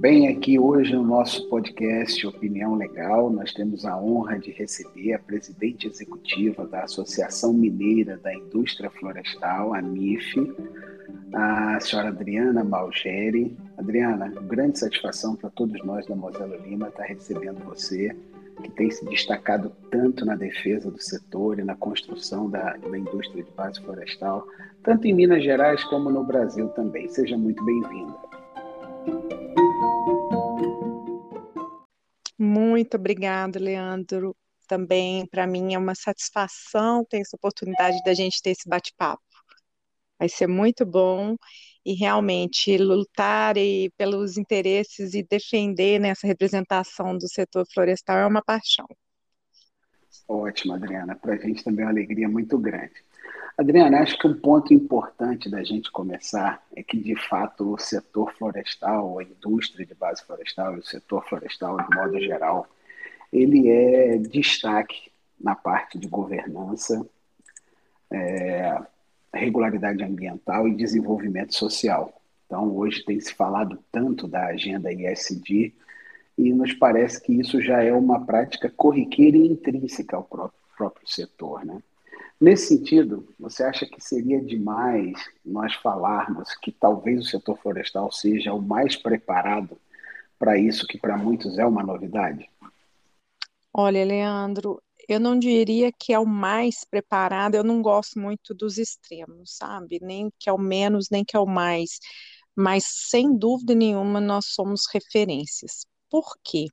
Bem, aqui hoje no nosso podcast Opinião Legal, nós temos a honra de receber a presidente executiva da Associação Mineira da Indústria Florestal, a MIF, a senhora Adriana Malgeri. Adriana, grande satisfação para todos nós da Mosela Lima estar recebendo você, que tem se destacado tanto na defesa do setor e na construção da, da indústria de base florestal, tanto em Minas Gerais como no Brasil também. Seja muito bem-vinda. Muito obrigada, Leandro. Também para mim é uma satisfação ter essa oportunidade da gente ter esse bate-papo. Vai ser muito bom e realmente lutar e pelos interesses e defender nessa representação do setor florestal é uma paixão. Ótimo, Adriana. Para a gente também é uma alegria muito grande. Adriana, acho que um ponto importante da gente começar é que, de fato, o setor florestal, a indústria de base florestal e o setor florestal, de modo geral, ele é destaque na parte de governança, é, regularidade ambiental e desenvolvimento social. Então, hoje tem se falado tanto da agenda ISD e nos parece que isso já é uma prática corriqueira e intrínseca ao próprio, próprio setor, né? Nesse sentido, você acha que seria demais nós falarmos que talvez o setor florestal seja o mais preparado para isso, que para muitos é uma novidade? Olha, Leandro, eu não diria que é o mais preparado, eu não gosto muito dos extremos, sabe? Nem que é o menos, nem que é o mais. Mas, sem dúvida nenhuma, nós somos referências. Por quê?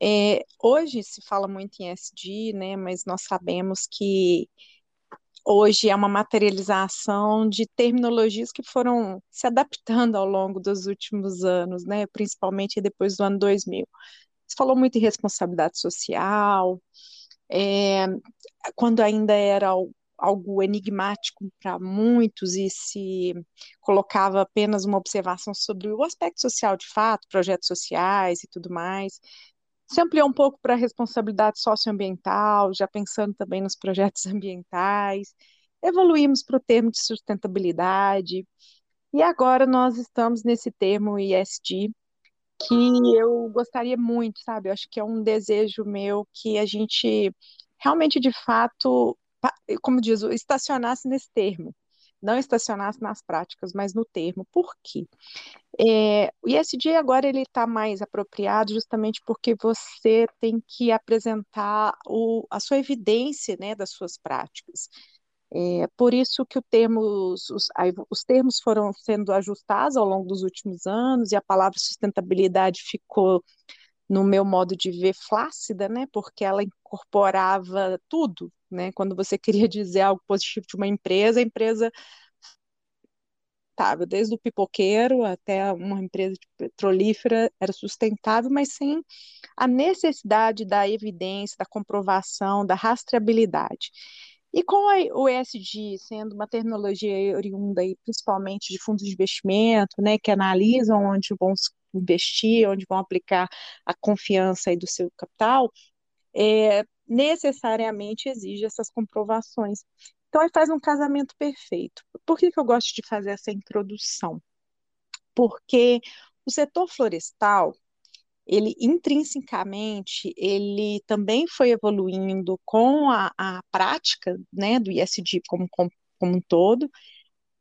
É, hoje se fala muito em SD, né? Mas nós sabemos que hoje é uma materialização de terminologias que foram se adaptando ao longo dos últimos anos, né, principalmente depois do ano 2000. Você falou muito em responsabilidade social, é, quando ainda era algo enigmático para muitos e se colocava apenas uma observação sobre o aspecto social de fato, projetos sociais e tudo mais se ampliou um pouco para a responsabilidade socioambiental, já pensando também nos projetos ambientais, evoluímos para o termo de sustentabilidade, e agora nós estamos nesse termo ISD, que eu gostaria muito, sabe? Eu acho que é um desejo meu que a gente realmente, de fato, como diz, estacionasse nesse termo não estacionasse nas práticas, mas no termo. Por quê? É, o ISD agora ele está mais apropriado justamente porque você tem que apresentar o, a sua evidência né, das suas práticas. É, por isso que os, os termos foram sendo ajustados ao longo dos últimos anos e a palavra sustentabilidade ficou no meu modo de ver flácida, né? Porque ela incorporava tudo, né? Quando você queria dizer algo positivo de uma empresa, a empresa estava desde o pipoqueiro até uma empresa petrolífera era sustentável, mas sem a necessidade da evidência, da comprovação, da rastreabilidade. E com o ESG sendo uma tecnologia oriunda aí, principalmente de fundos de investimento, né, que analisam onde vão investir, onde vão aplicar a confiança aí do seu capital, é, necessariamente exige essas comprovações. Então, aí faz um casamento perfeito. Por que, que eu gosto de fazer essa introdução? Porque o setor florestal, ele intrinsecamente, ele também foi evoluindo com a, a prática né, do ISD como, como, como um todo,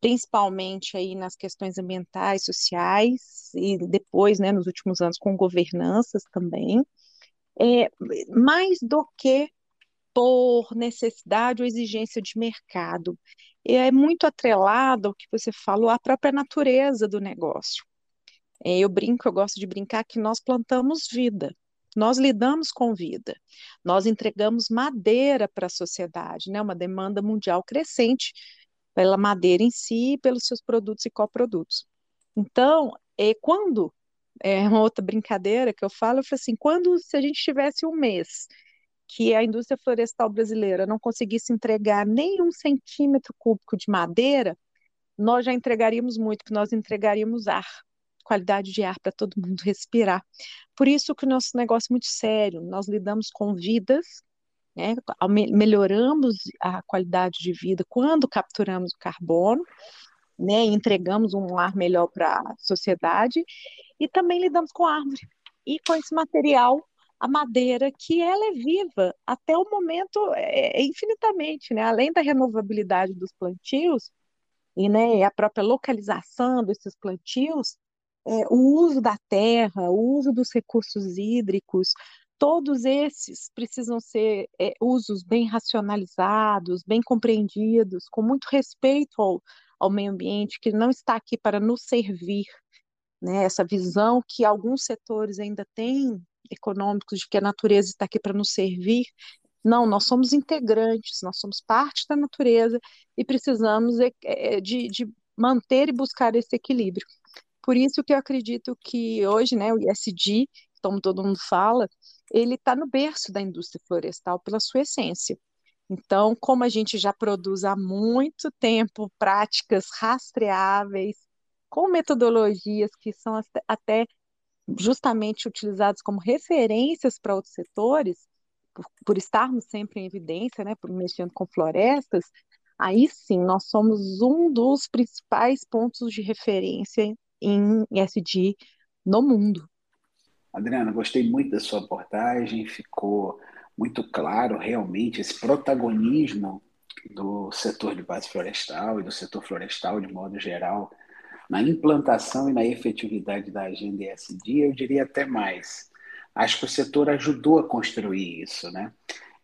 principalmente aí nas questões ambientais, sociais, e depois, né, nos últimos anos, com governanças também é, mais do que por necessidade ou exigência de mercado. É muito atrelado ao que você falou, à própria natureza do negócio. É, eu brinco, eu gosto de brincar que nós plantamos vida, nós lidamos com vida, nós entregamos madeira para a sociedade, né? uma demanda mundial crescente pela madeira em si pelos seus produtos e coprodutos. Então, é, quando é uma outra brincadeira que eu falo, eu falo assim, quando se a gente tivesse um mês que a indústria florestal brasileira não conseguisse entregar nem um centímetro cúbico de madeira, nós já entregaríamos muito, porque nós entregaríamos ar, qualidade de ar para todo mundo respirar. Por isso que o nosso negócio é muito sério, nós lidamos com vidas, né, melhoramos a qualidade de vida quando capturamos o carbono, né, entregamos um ar melhor para a sociedade, e também lidamos com árvore e com esse material, a madeira, que ela é viva até o momento é, é infinitamente, né? Além da renovabilidade dos plantios e né, a própria localização desses plantios, é, o uso da terra, o uso dos recursos hídricos, todos esses precisam ser é, usos bem racionalizados, bem compreendidos, com muito respeito ao, ao meio ambiente, que não está aqui para nos servir, né? Essa visão que alguns setores ainda têm econômicos de que a natureza está aqui para nos servir. Não, nós somos integrantes, nós somos parte da natureza e precisamos é, é, de, de manter e buscar esse equilíbrio. Por isso que eu acredito que hoje, né, o ISD, como todo mundo fala, ele está no berço da indústria florestal pela sua essência. Então, como a gente já produz há muito tempo práticas rastreáveis, com metodologias que são até justamente utilizadas como referências para outros setores, por, por, estarmos sempre em evidência, né, por mexendo com florestas, aí sim nós somos um dos principais pontos de referência em ESG no mundo. Adriana, gostei muito da sua abordagem, ficou muito claro realmente esse protagonismo do setor de base florestal e do setor florestal de modo geral na implantação e na efetividade da agenda ESG, eu diria até mais. Acho que o setor ajudou a construir isso, né?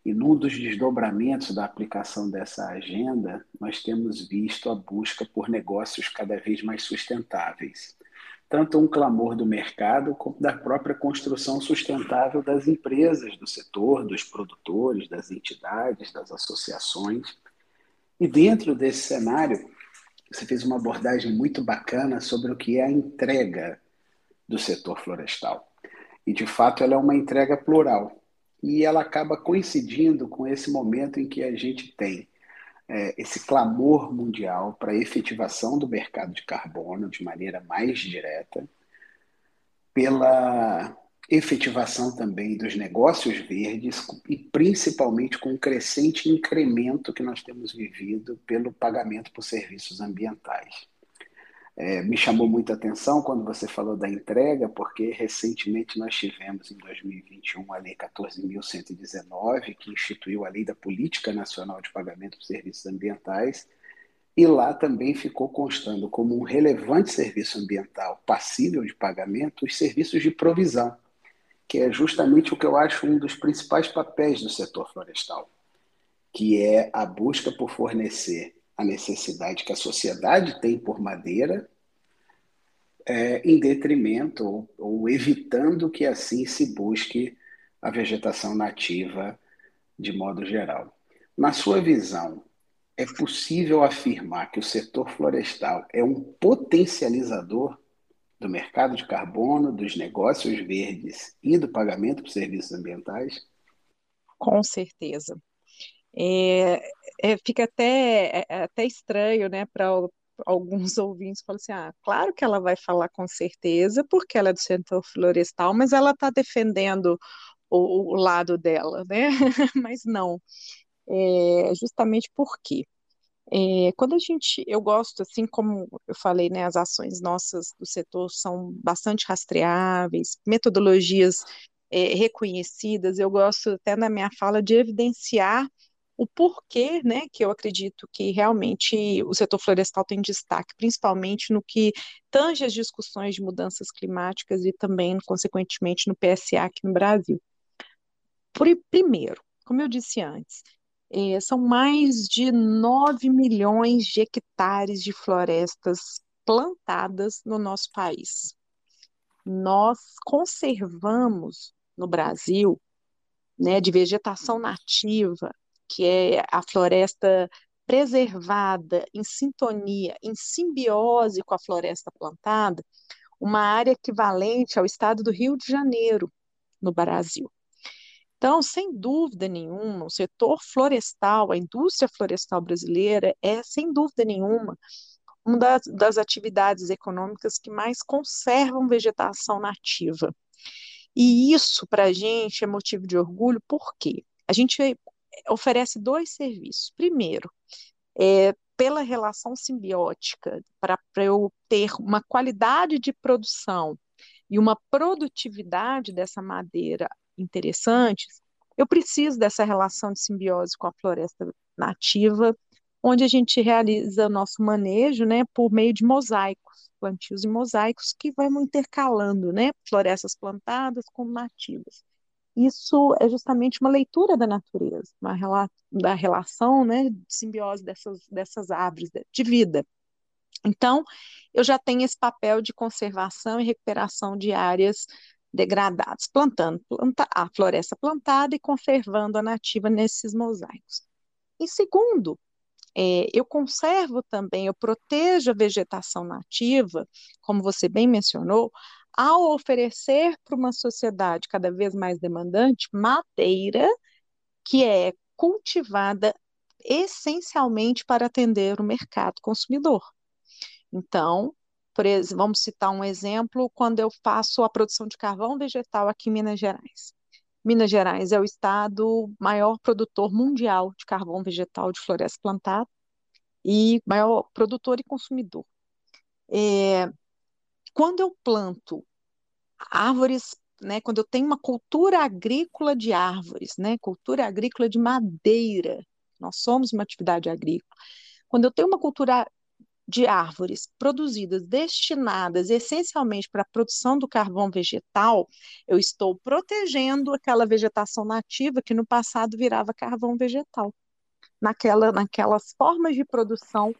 E num dos desdobramentos da aplicação dessa agenda, nós temos visto a busca por negócios cada vez mais sustentáveis. Tanto um clamor do mercado, como da própria construção sustentável das empresas do setor, dos produtores, das entidades, das associações. E dentro desse cenário, você fez uma abordagem muito bacana sobre o que é a entrega do setor florestal. E, de fato, ela é uma entrega plural. E ela acaba coincidindo com esse momento em que a gente tem é, esse clamor mundial para a efetivação do mercado de carbono de maneira mais direta, pela efetivação também dos negócios verdes e principalmente com o crescente incremento que nós temos vivido pelo pagamento por serviços ambientais. É, me chamou muita atenção quando você falou da entrega, porque recentemente nós tivemos em 2021 a Lei 14.119, que instituiu a Lei da Política Nacional de Pagamento por Serviços Ambientais, e lá também ficou constando como um relevante serviço ambiental passível de pagamento os serviços de provisão, que é justamente o que eu acho um dos principais papéis do setor florestal, que é a busca por fornecer a necessidade que a sociedade tem por madeira, é, em detrimento ou, ou evitando que assim se busque a vegetação nativa de modo geral. Na sua visão, é possível afirmar que o setor florestal é um potencializador do mercado de carbono, dos negócios verdes e do pagamento por serviços ambientais? Com certeza. É, é, fica até, é, até estranho né, para alguns ouvintes falam assim: ah, claro que ela vai falar com certeza, porque ela é do setor florestal, mas ela está defendendo o, o, lado dela, né? mas não. É, justamente porque é, quando a gente, eu gosto, assim como eu falei, né, as ações nossas do setor são bastante rastreáveis, metodologias é, reconhecidas, eu gosto até na minha fala de evidenciar o porquê, né, que eu acredito que realmente o setor florestal tem destaque, principalmente no que tange as discussões de mudanças climáticas e também, consequentemente, no PSA aqui no Brasil. Por, primeiro, como eu disse antes, é, são mais de 9 milhões de hectares de florestas plantadas no nosso país. Nós conservamos no Brasil, né, de vegetação nativa, que é a floresta preservada, em sintonia, em simbiose com a floresta plantada, uma área equivalente ao estado do Rio de Janeiro, no Brasil. Então, sem dúvida nenhuma, o setor florestal, a indústria florestal brasileira é, sem dúvida nenhuma, uma das, das atividades econômicas que mais conservam vegetação nativa. E isso, para a gente, é motivo de orgulho, porque a gente oferece dois serviços. Primeiro, é, pela relação simbiótica, para eu ter uma qualidade de produção e uma produtividade dessa madeira interessantes, eu preciso dessa relação de simbiose com a floresta nativa, onde a gente realiza nosso manejo, né, por meio de mosaicos, plantios e mosaicos que vão intercalando, né, florestas plantadas com nativas. Isso é justamente uma leitura da natureza, uma rela da relação, né, de simbiose dessas, dessas árvores de vida. Então, eu já tenho esse papel de conservação e recuperação de áreas degradadas, plantando planta, a floresta plantada e conservando a nativa nesses mosaicos. Em segundo, é, eu conservo também, eu protejo a vegetação nativa, como você bem mencionou, ao oferecer para uma sociedade cada vez mais demandante madeira que é cultivada essencialmente para atender o mercado consumidor. Então, exemplo, vamos citar um exemplo, quando eu faço a produção de carvão vegetal aqui em Minas Gerais. Minas Gerais é o estado maior produtor mundial de carvão vegetal de floresta plantada e maior produtor e consumidor. É, quando eu planto árvores, né, quando eu tenho uma cultura agrícola de árvores, né, cultura agrícola de madeira, nós somos uma atividade agrícola. Quando eu tenho uma cultura de árvores produzidas destinadas essencialmente para a produção do carvão vegetal, eu estou protegendo aquela vegetação nativa que no passado virava carvão vegetal. Naquela, naquelas formas de produção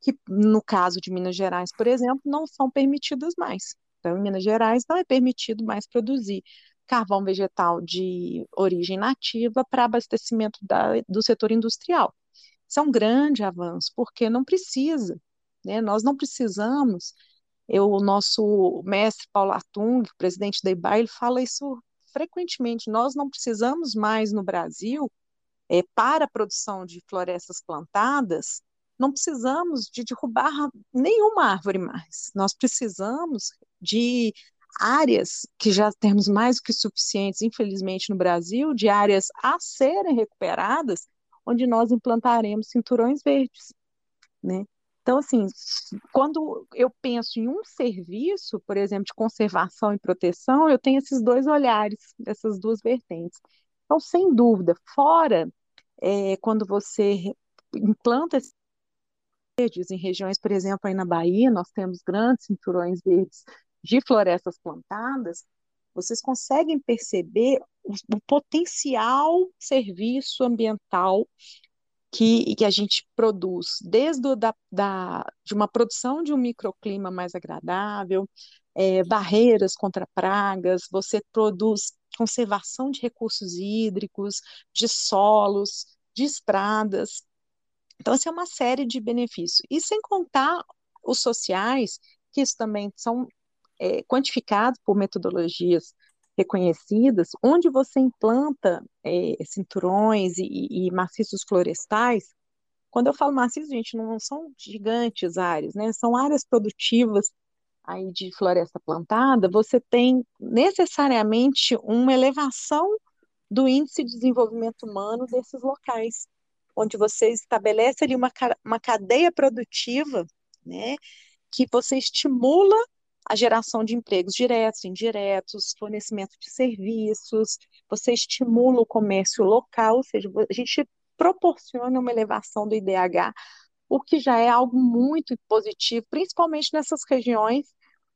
que, no caso de Minas Gerais, por exemplo, não são permitidas mais. Então, em Minas Gerais, não é permitido mais produzir carvão vegetal de origem nativa para abastecimento da, do setor industrial. Isso é um grande avanço, porque não precisa. Né? Nós não precisamos. Eu, o nosso mestre Paulo Atung, presidente da IBA, ele fala isso frequentemente. Nós não precisamos mais no Brasil, é, para a produção de florestas plantadas, não precisamos de derrubar nenhuma árvore mais. Nós precisamos de áreas que já temos mais do que suficientes, infelizmente, no Brasil, de áreas a serem recuperadas, onde nós implantaremos cinturões verdes, né? Então, assim, quando eu penso em um serviço, por exemplo, de conservação e proteção, eu tenho esses dois olhares, essas duas vertentes. Então, sem dúvida, fora é, quando você implanta esses verdes em regiões, por exemplo, aí na Bahia, nós temos grandes cinturões verdes de florestas plantadas, vocês conseguem perceber o, o potencial serviço ambiental que, que a gente produz, desde da, da, de uma produção de um microclima mais agradável, é, barreiras contra pragas, você produz conservação de recursos hídricos, de solos, de estradas. Então, essa é uma série de benefícios. E sem contar os sociais, que isso também são é, quantificados por metodologias reconhecidas, onde você implanta é, cinturões e, e, maciços florestais, quando eu falo maciços, gente, não são gigantes áreas, né? São áreas produtivas aí de floresta plantada, você tem necessariamente uma elevação do índice de desenvolvimento humano desses locais, onde você estabelece ali uma, uma cadeia produtiva, né, que você estimula a geração de empregos diretos, indiretos, fornecimento de serviços, você estimula o comércio local, ou seja, a gente proporciona uma elevação do IDH, o que já é algo muito positivo, principalmente nessas regiões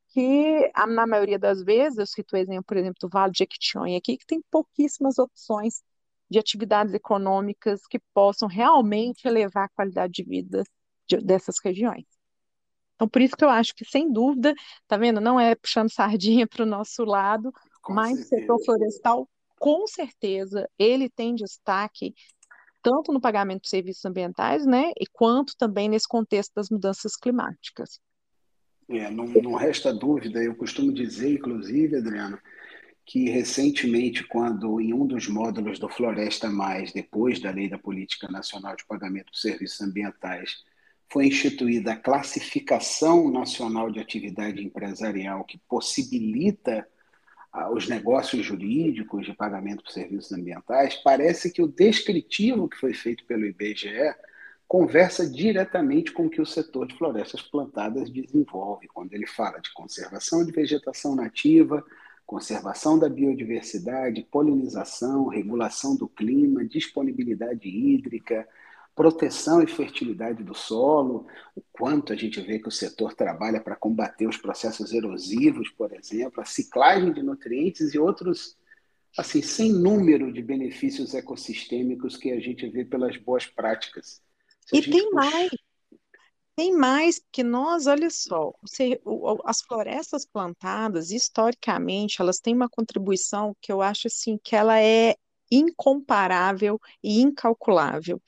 que, na maioria das vezes, eu cito o exemplo, por exemplo, do Vale de Jequitinhonha aqui, que tem pouquíssimas opções de atividades econômicas que possam realmente elevar a qualidade de vida de, dessas regiões. Então, por isso que eu acho que, sem dúvida, tá vendo? Não é puxando sardinha para o nosso lado, com mas certeza. o setor florestal, com certeza, ele tem destaque tanto no pagamento de serviços ambientais, né, e quanto também nesse contexto das mudanças climáticas. É, não, não resta dúvida, eu costumo dizer, inclusive, Adriana, que recentemente, quando em um dos módulos do Floresta Mais, depois da Lei da Política Nacional de Pagamento de Serviços Ambientais, foi instituída a Classificação Nacional de Atividade Empresarial, que possibilita ah, os negócios jurídicos de pagamento por serviços ambientais, parece que o descritivo que foi feito pelo IBGE conversa diretamente com o que o setor de florestas plantadas desenvolve, quando ele fala de conservação de vegetação nativa, conservação da biodiversidade, polinização, regulação do clima, disponibilidade hídrica, proteção e fertilidade do solo, o quanto a gente vê que o setor trabalha para combater os processos erosivos, por exemplo, a ciclagem de nutrientes e outros, assim, sem número de benefícios ecossistêmicos que a gente vê pelas boas práticas. Se e tem puxa... mais, tem mais, porque nós, olha só, as florestas plantadas, historicamente, elas têm uma contribuição que eu acho assim que ela é incomparável e incalculável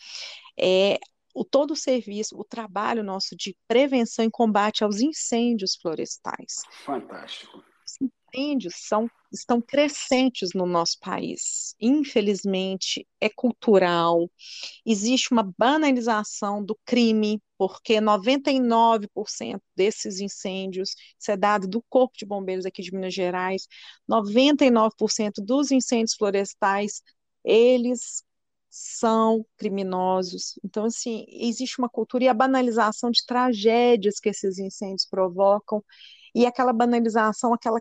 é, o todo o serviço, o trabalho nosso de prevenção e combate aos incêndios florestais. Fantástico. Os incêndios são, estão crescentes no nosso país. Infelizmente, é cultural. Existe uma banalização do crime, porque 99% desses incêndios, isso é dado do Corpo de Bombeiros aqui de Minas Gerais, 99% dos incêndios florestais, eles são criminosos. Então, assim, existe uma cultura e a banalização de tragédias que esses incêndios provocam, e aquela banalização, aquela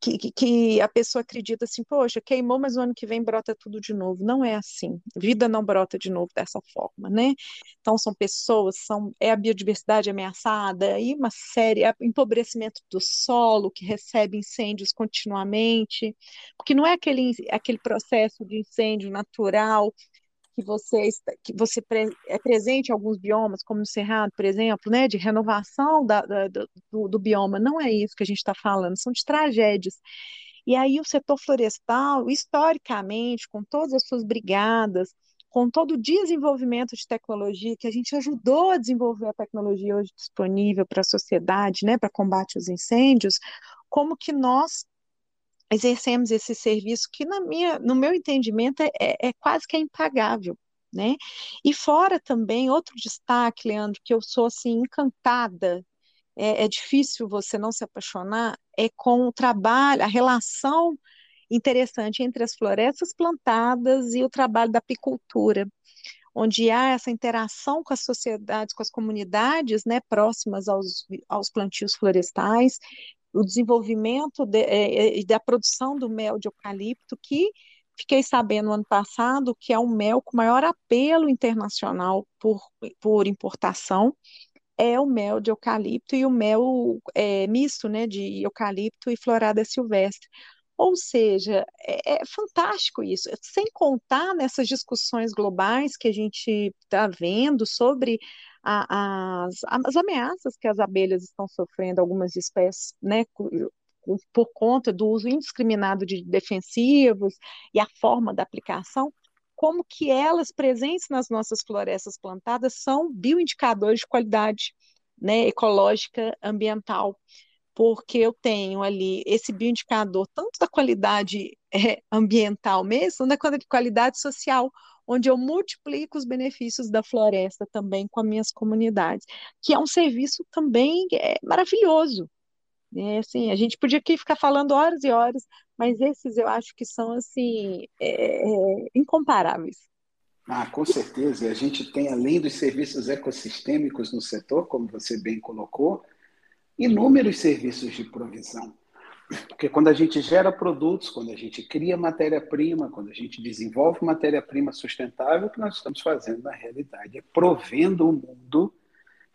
que, que, a pessoa acredita assim, poxa, queimou, mas no ano que vem brota tudo de novo. Não é assim. Vida não brota de novo dessa forma, né? Então são pessoas, são é a biodiversidade ameaçada e uma série, é empobrecimento do solo que recebe incêndios continuamente, porque não é aquele aquele processo de incêndio natural que você, que você é presente em alguns biomas, como no Cerrado, por exemplo, né, de renovação da, da, do, do bioma. Não é isso que a gente está falando, são de tragédias. E aí o setor florestal, historicamente, com todas as suas brigadas, com todo o desenvolvimento de tecnologia, que a gente ajudou a desenvolver a tecnologia hoje disponível para a sociedade, né, para combate aos incêndios, como que nós exercemos esse serviço que, na minha, no meu entendimento, é, é, é quase que é impagável. Né? E fora também, outro destaque, Leandro, que eu sou assim encantada, é, é difícil você não se apaixonar, é com o trabalho, a relação interessante entre as florestas plantadas e o trabalho da apicultura, onde há essa interação com as sociedades, com as comunidades né, próximas aos, aos plantios florestais, o desenvolvimento de, é, é, da produção do mel de eucalipto, que fiquei sabendo no ano passado que é um mel com maior apelo internacional por, por importação, é o mel de eucalipto e o mel é, misto, né, de eucalipto e florada silvestre. Ou seja, é, é, fantástico isso, sem contar nessas discussões globais que a gente está vendo sobre a, as, as ameaças que as abelhas estão sofrendo, algumas espécies, né, por conta do uso indiscriminado de defensivos e a forma da aplicação, como que elas presentes nas nossas florestas plantadas são bioindicadores de qualidade né, ecológica ambiental, porque eu tenho ali esse bioindicador tanto da qualidade é, ambiental mesmo, da qualidade social, onde eu multiplico os benefícios da floresta também com as minhas comunidades, que é um serviço também é, maravilhoso. É, assim, a gente podia aqui ficar falando horas e horas, mas esses eu acho que são assim é, é incomparáveis. Ah, com certeza. A gente tem, além dos serviços ecossistêmicos no setor, como você bem colocou, inúmeros serviços de provisão. Porque quando a gente gera produtos, quando a gente cria matéria-prima, quando a gente desenvolve matéria-prima sustentável, o que nós estamos fazendo na realidade é provendo o mundo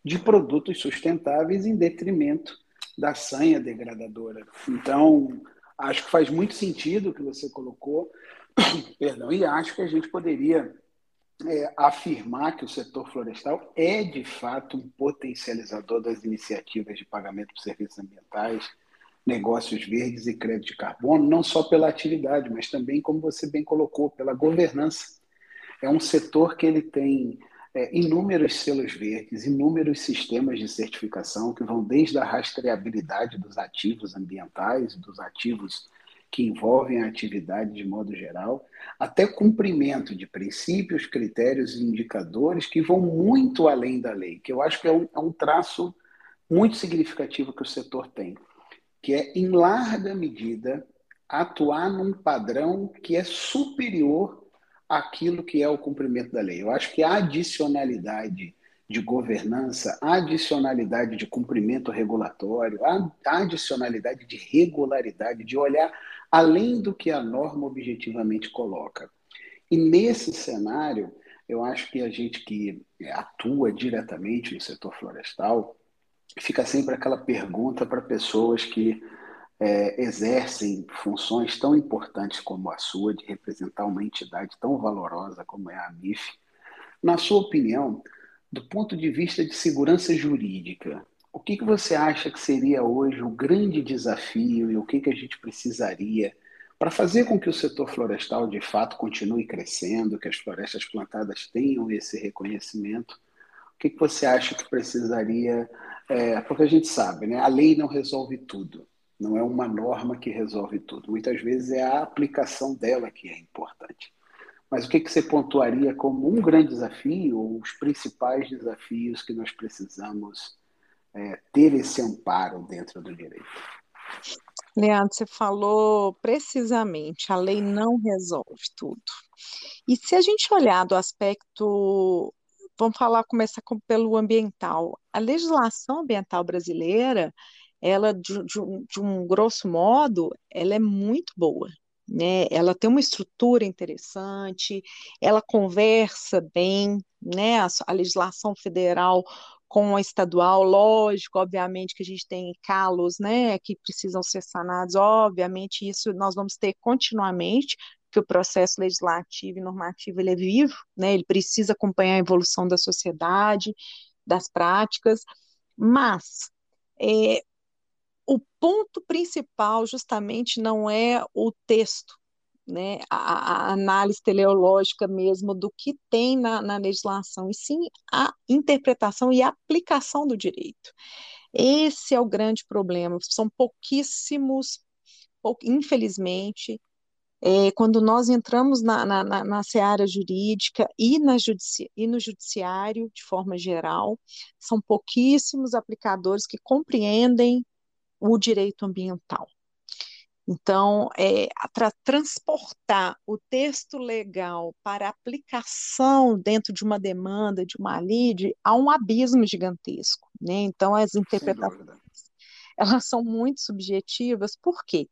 de produtos sustentáveis em detrimento da sanha degradadora. Então, acho que faz muito sentido o que você colocou, perdão, e acho que a gente poderia é, afirmar que o setor florestal é, de fato, um potencializador das iniciativas de pagamento por serviços ambientais, negócios verdes e crédito de carbono, não só pela atividade, mas também, como você bem colocou, pela governança. É um setor que ele tem é, inúmeros selos verdes, inúmeros sistemas de certificação que vão desde a rastreabilidade dos ativos ambientais, dos ativos que envolvem a atividade de modo geral, até cumprimento de princípios, critérios e indicadores que vão muito além da lei, que eu acho que é um, é um traço muito significativo que o setor tem que é, em larga medida, atuar num padrão que é superior aquilo que é o cumprimento da lei. Eu acho que a adicionalidade de governança, a adicionalidade de cumprimento regulatório, a adicionalidade de regularidade, de olhar além do que a norma objetivamente coloca. E nesse cenário, eu acho que a gente que atua diretamente no setor florestal, fica sempre aquela pergunta para pessoas que é, exercem funções tão importantes como a sua, de representar uma entidade tão valorosa como é a MIF. Na sua opinião, do ponto de vista de segurança jurídica, o que, que você acha que seria hoje o grande desafio e o que, que a gente precisaria para fazer com que o setor florestal de fato continue crescendo, que as florestas plantadas tenham esse reconhecimento? O que, que você acha que precisaria? É, porque a gente sabe, né? A lei não resolve tudo. Não é uma norma que resolve tudo. Muitas vezes é a aplicação dela que é importante. Mas o que, que você pontuaria como um grande desafio, ou os principais desafios que nós precisamos é, ter esse amparo dentro do direito? Leandro, você falou precisamente, a lei não resolve tudo. E se a gente olhar do aspecto, vamos falar, começar com, pelo ambiental, a legislação ambiental brasileira, ela, de, de, um, de um grosso modo, ela é muito boa. Né? Ela tem uma estrutura interessante, ela conversa bem, né? A, a, legislação federal com a estadual, lógico, obviamente que a gente tem calos, né, que precisam ser sanados, obviamente isso nós vamos ter continuamente, que o processo legislativo e normativo ele é vivo, né, ele precisa acompanhar a evolução da sociedade, das práticas, mas é, o ponto principal justamente não é o texto, né, a, a, análise teleológica mesmo do que tem na, na, legislação, e sim a interpretação e aplicação do direito. Esse é o grande problema. São pouquíssimos, pou, infelizmente, é, quando nós entramos na, na, na, na seara jurídica e, na judici e no judiciário, de forma geral, são pouquíssimos aplicadores que compreendem o direito ambiental. Então, é, para transportar o texto legal para aplicação dentro de uma demanda, de uma lide, há um abismo gigantesco. Né? Então, as interpretações elas são muito subjetivas, por quê?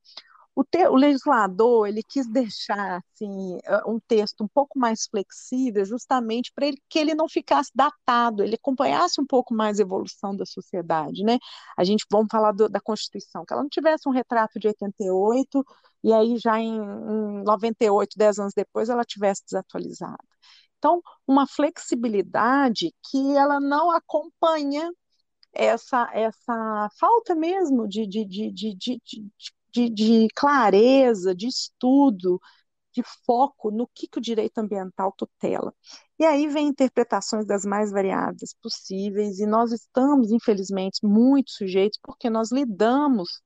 O, te, o, legislador ele quis deixar assim, um texto um pouco mais flexível, justamente para que ele não ficasse datado, ele acompanhasse um pouco mais a evolução da sociedade. Né? A gente, vamos falar do, da Constituição, que ela não tivesse um retrato de 88 e aí já em, em 98, 10 anos depois, ela tivesse desatualizada. Então, uma flexibilidade que ela não acompanha essa, essa falta mesmo de, de, de, de, de, de clareza, de estudo, de foco no que, que o direito ambiental tutela. E aí vem interpretações das mais variadas possíveis, e nós estamos, infelizmente, muito sujeitos, porque nós lidamos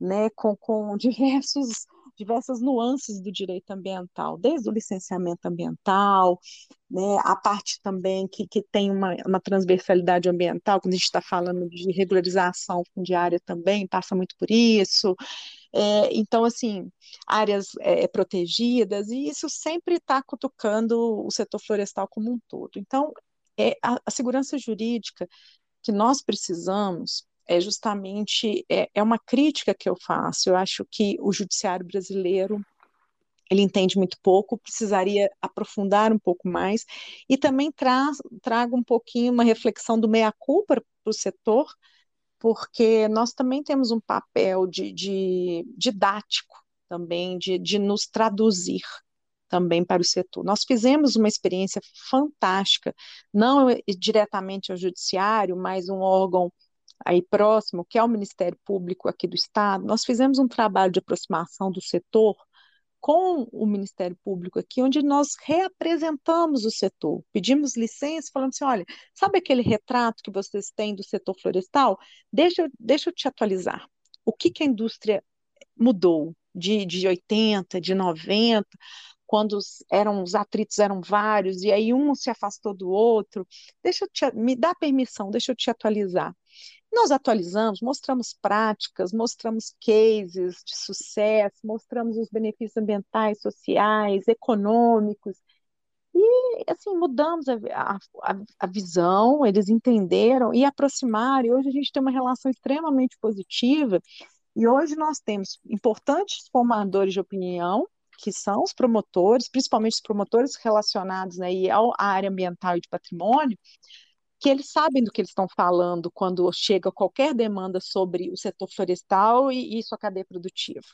né, com, com diversos diversas nuances do direito ambiental, desde o licenciamento ambiental, né, a parte também que, que tem uma, uma transversalidade ambiental, quando a gente está falando de regularização fundiária também, passa muito por isso. É, então, assim, áreas é, protegidas, e isso sempre está cutucando o setor florestal como um todo. Então, é, a, a segurança jurídica que nós precisamos é justamente é, é uma crítica que eu faço. Eu acho que o judiciário brasileiro ele entende muito pouco, precisaria aprofundar um pouco mais, e também traz, traga um pouquinho uma reflexão do meia-culpa para o setor, porque nós também temos um papel de, de didático também, de, de nos traduzir também para o setor. Nós fizemos uma experiência fantástica, não diretamente ao judiciário, mas um órgão aí próximo, que é o Ministério Público aqui do Estado, nós fizemos um trabalho de aproximação do setor com o Ministério Público aqui, onde nós reapresentamos o setor, pedimos licença, falando assim, olha, sabe aquele retrato que vocês têm do setor florestal? Deixa, deixa eu te atualizar. O que, que a indústria mudou de, de 80, de 90, quando eram os atritos eram vários, e aí um se afastou do outro. Deixa eu te, me dá permissão, deixa eu te atualizar. Nós atualizamos, mostramos práticas, mostramos cases de sucesso, mostramos os benefícios ambientais, sociais, econômicos. E, assim, mudamos a, a, a, visão, eles entenderam e aproximaram, e hoje a gente tem uma relação extremamente positiva, e hoje nós temos importantes formadores de opinião, que são os promotores, principalmente os promotores relacionados aí à área ambiental e de patrimônio, que eles sabem do que eles estão falando quando chega qualquer demanda sobre o setor florestal e, e sua cadeia produtiva.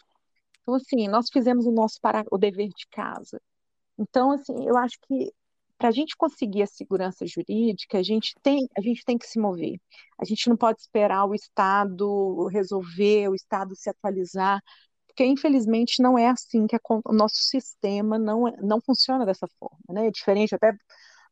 Então, assim, nós fizemos o nosso para, o dever de casa. Então, assim, eu acho que para a gente conseguir a segurança jurídica, a gente tem, a gente tem que se mover. A gente não pode esperar o Estado resolver, o Estado se atualizar, porque infelizmente não é assim que a, o nosso sistema não, é, não funciona dessa forma, né? É diferente até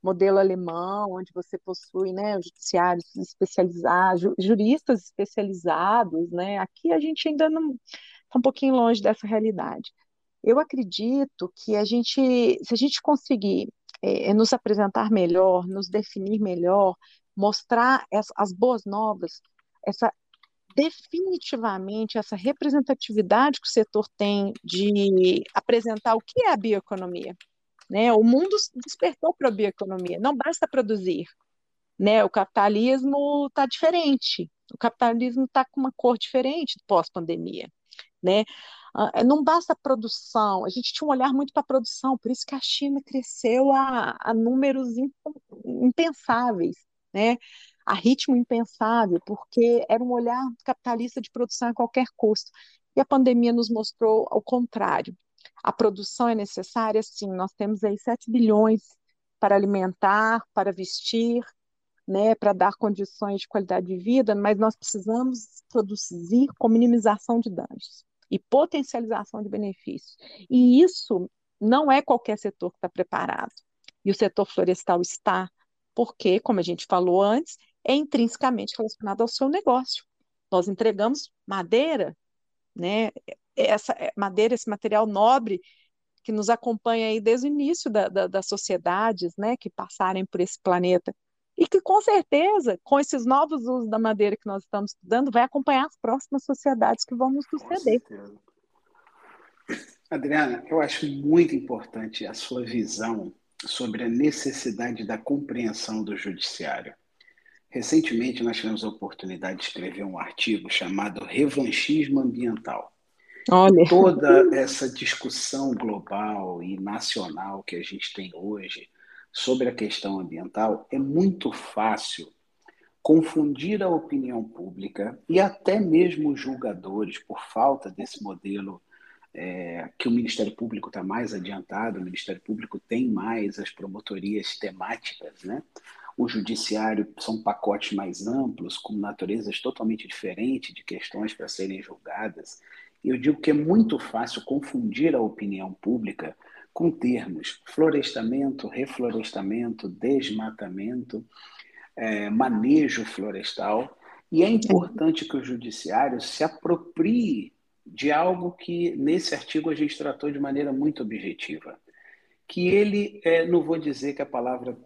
modelo alemão, onde você possui, né, judiciários especializados, juristas especializados, né? Aqui a gente ainda não está um pouquinho longe dessa realidade. Eu acredito que a gente, se a gente conseguir é, nos apresentar melhor, nos definir melhor, mostrar as, as boas novas, essa definitivamente essa representatividade que o setor tem de apresentar o que é a bioeconomia. Né? O mundo despertou para a bioeconomia, não basta produzir. Né? O capitalismo está diferente, o capitalismo está com uma cor diferente pós-pandemia. Né? Ah, não basta a produção, a gente tinha um olhar muito para a produção, por isso que a China cresceu a, a números impensáveis, né? a ritmo impensável, porque era um olhar capitalista de produção a qualquer custo. E a pandemia nos mostrou ao contrário. A produção é necessária, sim, nós temos aí 7 bilhões para alimentar, para vestir, né, para dar condições de qualidade de vida, mas nós precisamos produzir com minimização de danos e potencialização de benefícios. E isso não é qualquer setor que está preparado. E o setor florestal está, porque, como a gente falou antes, é intrinsecamente relacionado ao seu negócio. Nós entregamos madeira, né? Essa é, madeira, esse material nobre que nos acompanha aí desde o início da, da, das sociedades, né, que passarem por esse planeta e que com certeza, com esses novos usos da madeira que nós estamos estudando, vai acompanhar as próximas sociedades que vão nos suceder. Adriana, eu acho muito importante a sua visão sobre a necessidade da compreensão do judiciário. Recentemente, nós tivemos a oportunidade de escrever um artigo chamado Revanchismo Ambiental. Olha. Toda essa discussão global e nacional que a gente tem hoje sobre a questão ambiental, é muito fácil confundir a opinião pública e até mesmo os julgadores, por falta desse modelo é, que o Ministério Público está mais adiantado, o Ministério Público tem mais as promotorias temáticas, né? O judiciário são pacotes mais amplos, com naturezas totalmente diferentes de questões para serem julgadas. Eu digo que é muito fácil confundir a opinião pública com termos florestamento, reflorestamento, desmatamento, é, manejo florestal. E é importante que o judiciário se aproprie de algo que nesse artigo a gente tratou de maneira muito objetiva. Que ele, é, não vou dizer que a palavra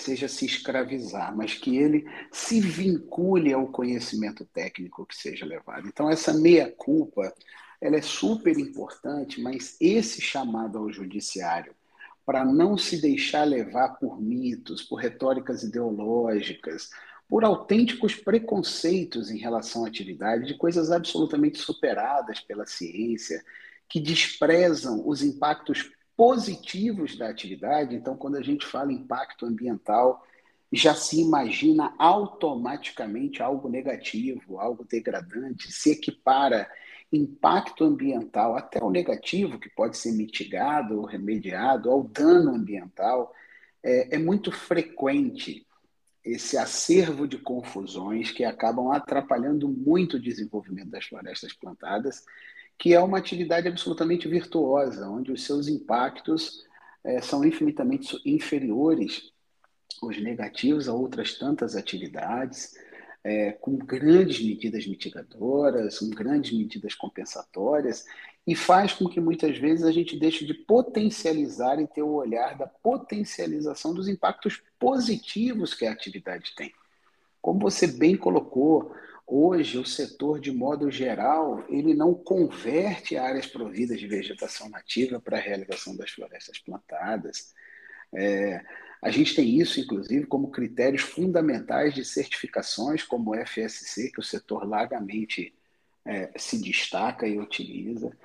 seja se escravizar, mas que ele se vincule ao conhecimento técnico que seja levado. Então, essa meia-culpa ela é super importante, mas esse chamado ao judiciário para não se deixar levar por mitos, por retóricas ideológicas, por autênticos preconceitos em relação à atividade, de coisas absolutamente superadas pela ciência, que desprezam os impactos positivos da atividade. Então, quando a gente fala impacto ambiental, já se imagina automaticamente algo negativo, algo degradante, se equipara impacto ambiental, até o negativo, que pode ser mitigado ou remediado, ao dano ambiental, é, é muito frequente esse acervo de confusões que acabam atrapalhando muito o desenvolvimento das florestas plantadas, que é uma atividade absolutamente virtuosa, onde os seus impactos é, são infinitamente inferiores os negativos a outras tantas atividades é, com grandes medidas mitigadoras, com grandes medidas compensatórias, e faz com que muitas vezes a gente deixe de potencializar e ter o olhar da potencialização dos impactos positivos que a atividade tem. Como você bem colocou, hoje o setor, de modo geral, ele não converte áreas providas de vegetação nativa para a realização das florestas plantadas. É, a gente tem isso, inclusive, como critérios fundamentais de certificações, como o FSC, que o setor largamente é, se destaca e utiliza.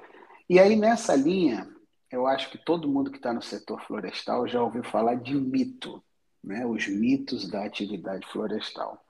E aí, nessa linha, eu acho que todo mundo que está no setor florestal já ouviu falar de mito, né? os mitos da atividade florestal.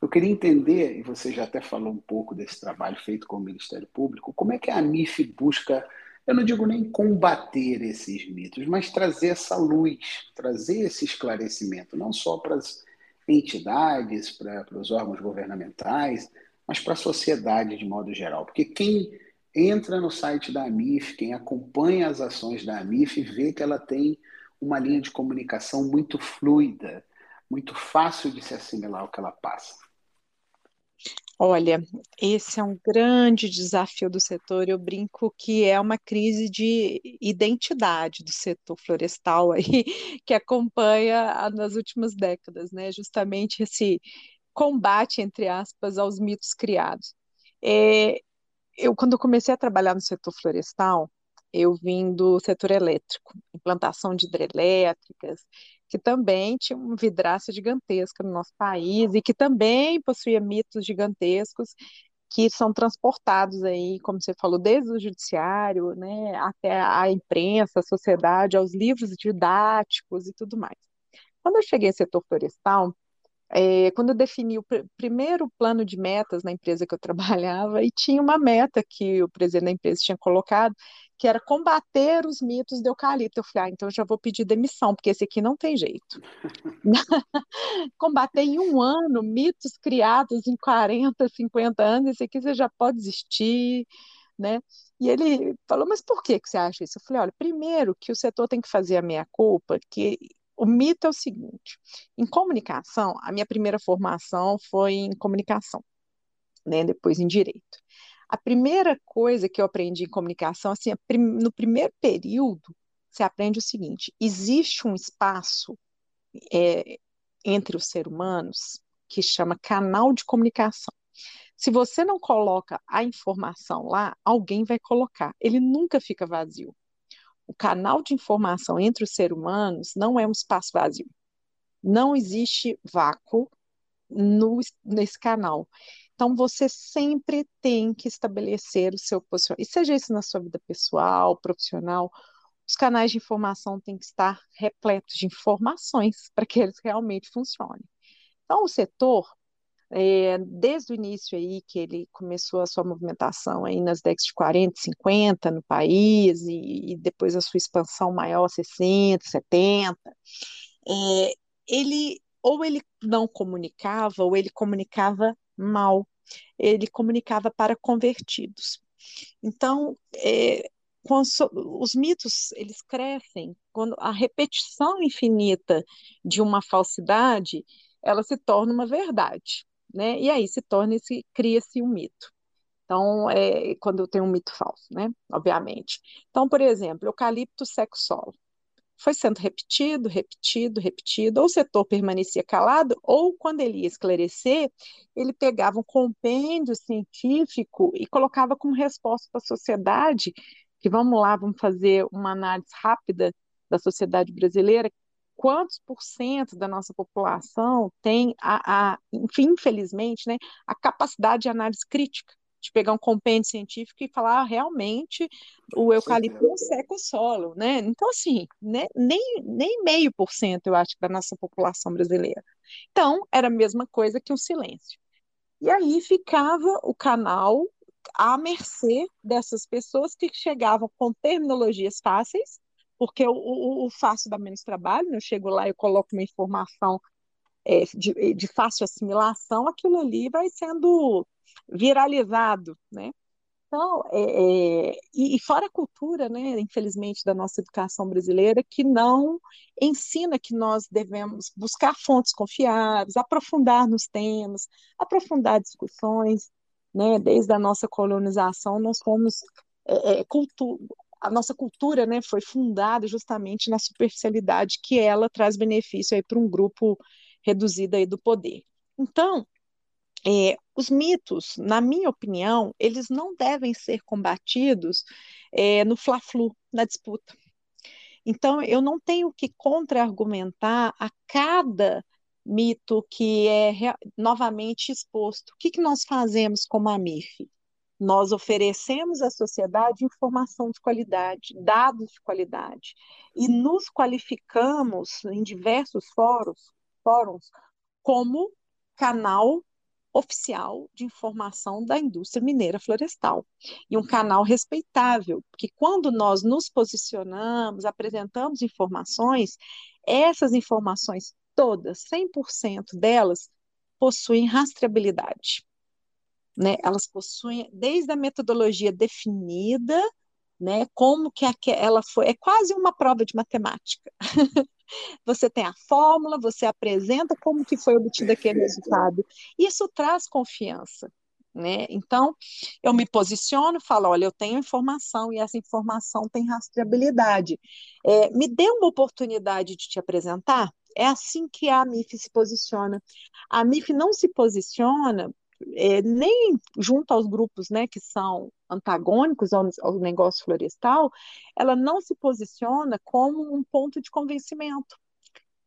Eu queria entender, e você já até falou um pouco desse trabalho feito com o Ministério Público, como é que a AMIF busca, eu não digo nem combater esses mitos, mas trazer essa luz, trazer esse esclarecimento, não só para as entidades, para, os órgãos governamentais, mas para a sociedade de modo geral. Porque quem entra no site da AMIF, quem acompanha as ações da AMIF, vê que ela tem uma linha de comunicação muito fluida, muito fácil de se assimilar ao que ela passa. Olha, esse é um grande desafio do setor. Eu brinco que é uma crise de identidade do setor florestal aí, que acompanha nas últimas décadas, né? Justamente esse combate, entre aspas, aos mitos criados. É, eu, quando comecei a trabalhar no setor florestal, eu vim do setor elétrico, implantação de hidrelétricas, que também tinha uma vidraça gigantesca no nosso país e que também possuía mitos gigantescos que são transportados aí, como você falou, desde o judiciário, né, até a imprensa, a sociedade, aos livros didáticos e tudo mais. Quando eu cheguei ao setor florestal, é, quando eu defini o pr primeiro plano de metas na empresa que eu trabalhava, e tinha uma meta que o presidente da empresa tinha colocado, que era combater os mitos do eucalipto. Eu falei, ah, então já vou pedir demissão, porque esse aqui não tem jeito. combater em um ano mitos criados em 40, 50 anos, esse aqui você já pode desistir, né? E ele falou, mas por que, que você acha isso? Eu falei, olha, primeiro que o setor tem que fazer a meia-culpa, que o mito é o seguinte: em comunicação, a minha primeira formação foi em comunicação, né, depois em direito. A primeira coisa que eu aprendi em comunicação, assim, no primeiro período, você aprende o seguinte: existe um espaço é, entre os seres humanos que chama canal de comunicação. Se você não coloca a informação lá, alguém vai colocar. Ele nunca fica vazio o canal de informação entre os seres humanos não é um espaço vazio. Não existe vácuo no, nesse canal. Então, você sempre tem que estabelecer o seu posicionamento. E seja isso na sua vida pessoal, profissional, os canais de informação têm que estar repletos de informações para que eles realmente funcionem. Então, o setor é, desde o início aí que ele começou a sua movimentação aí nas décadas de 40, 50 no país e, e depois a sua expansão maior 60, 70, é, ele ou ele não comunicava ou ele comunicava mal, ele comunicava para convertidos. Então, é, os mitos eles crescem quando a repetição infinita de uma falsidade ela se torna uma verdade né? E aí se torna se cria-se um mito. Então, é, quando tem um mito falso, né? Obviamente. Então, por exemplo, eucalipto sexual Foi sendo repetido, repetido, repetido, ou o setor permanecia calado, ou quando ele ia esclarecer, ele pegava um compêndio científico e colocava como resposta para a sociedade, que vamos lá, vamos fazer uma análise rápida da sociedade brasileira, quantos por cento da nossa população tem a, a infelizmente, né, a capacidade de análise crítica, de pegar um compêndio científico e falar ah, realmente o eucalipto não seca o solo, né? Então, assim, né, nem, nem meio por cento, eu acho, da nossa população brasileira. Então, era a mesma coisa que um silêncio. E aí ficava o canal à mercê dessas pessoas que chegavam com terminologias fáceis porque o, o, o fácil dá menos trabalho, né? eu chego lá e coloco uma informação é, de, de fácil assimilação, aquilo ali vai sendo viralizado, né? Então, é, é, e, fora a cultura, né, infelizmente, da nossa educação brasileira, que não ensina que nós devemos buscar fontes confiáveis, aprofundar nos temas, aprofundar discussões, né, desde a nossa colonização, nós fomos é, é a nossa cultura né, foi fundada justamente na superficialidade que ela traz benefício para um grupo reduzido aí do poder. Então, é, os mitos, na minha opinião, eles não devem ser combatidos é, no fla-flu, na disputa. Então, eu não tenho que contra-argumentar a cada mito que é novamente exposto. O que, que nós fazemos como a? Nós oferecemos à sociedade informação de qualidade, dados de qualidade, e nos qualificamos em diversos fóruns, fóruns como canal oficial de informação da indústria mineira florestal. E um canal respeitável, porque quando nós nos posicionamos, apresentamos informações, essas informações todas, 100% delas, possuem rastreabilidade. Né? Elas possuem desde a metodologia definida, né? Como que ela foi, é quase uma prova de matemática. você tem a fórmula, você apresenta como que foi obtido aquele resultado. Isso traz confiança. Né? Então, eu me posiciono, falo, olha, eu tenho informação e essa informação tem rastreabilidade. É, me dê uma oportunidade de te apresentar. É assim que a MIF se posiciona. A MIF não se posiciona é, nem junto aos grupos né, que são antagônicos ao, ao negócio florestal, ela não se posiciona como um ponto de convencimento.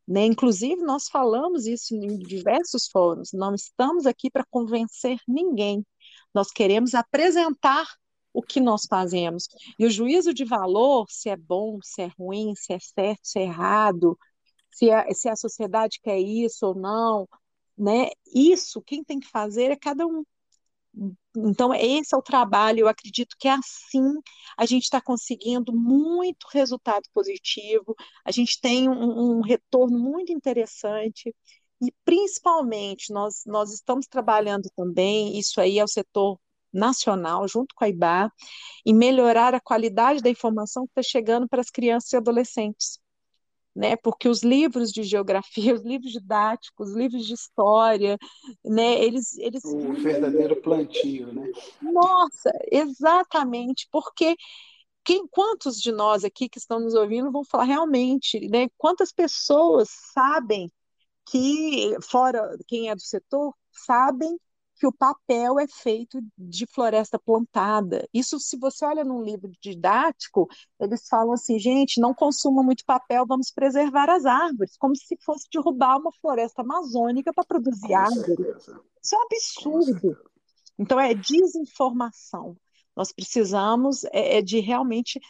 Né? Inclusive, nós falamos isso em diversos fóruns, não estamos aqui para convencer ninguém, nós queremos apresentar o que nós fazemos. E o juízo de valor, se é bom, se é ruim, se é certo, se é errado, se a, se a sociedade quer isso ou não, né? Isso quem tem que fazer é cada um. Então, esse é o trabalho. Eu acredito que é assim a gente está conseguindo muito resultado positivo, a gente tem um, um, retorno muito interessante, e principalmente nós, nós estamos trabalhando também, isso aí é o setor nacional, junto com a IBA, em melhorar a qualidade da informação que está chegando para as crianças e adolescentes né? Porque os livros de geografia, os livros didáticos, os livros de história, né? Eles, eles o verdadeiro plantio, né? Nossa, exatamente, porque quem, quantos de nós aqui que estão nos ouvindo vão falar realmente, né? Quantas pessoas sabem que, fora quem é do setor, sabem que o papel é feito de floresta plantada. Isso, se você olha num livro didático, eles falam assim, gente, não consuma muito papel, vamos preservar as árvores, como se fosse derrubar uma floresta amazônica para produzir árvores. Isso é um absurdo. Então, é desinformação. Nós precisamos é, é de realmente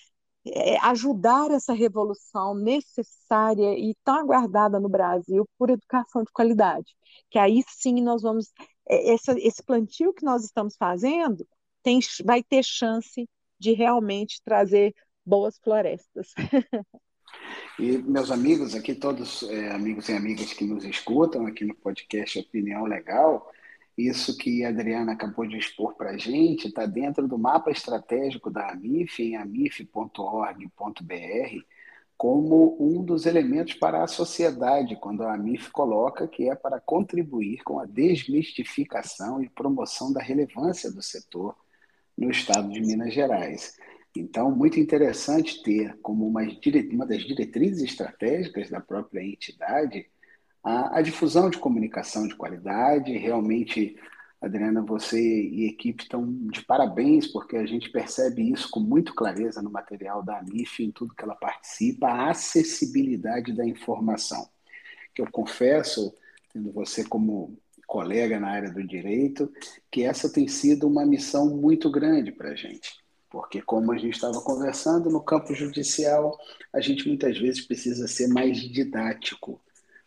é, ajudar essa revolução necessária e tão aguardada no Brasil por educação de qualidade, que aí sim nós vamos é, essa, esse plantio que nós estamos fazendo tem, vai ter chance de realmente trazer boas florestas. E meus amigos aqui, todos é, amigos e amigas que nos escutam aqui no podcast Opinião Legal, isso que a Adriana acabou de expor para a gente está dentro do mapa estratégico da AMIF, em amif.org.br, como um dos elementos para a sociedade, quando a AMIF coloca que é para contribuir com a desmistificação e promoção da relevância do setor no estado de Minas Gerais. Então, muito interessante ter como uma, uma das diretrizes estratégicas da própria entidade a, a difusão de comunicação de qualidade, realmente Adriana, você e equipe estão de parabéns, porque a gente percebe isso com muito clareza no material da AMIF, em tudo que ela participa, a acessibilidade da informação. Que eu confesso, tendo você como colega na área do direito, que essa tem sido uma missão muito grande para a gente. Porque, como a gente estava conversando, no campo judicial, a gente muitas vezes precisa ser mais didático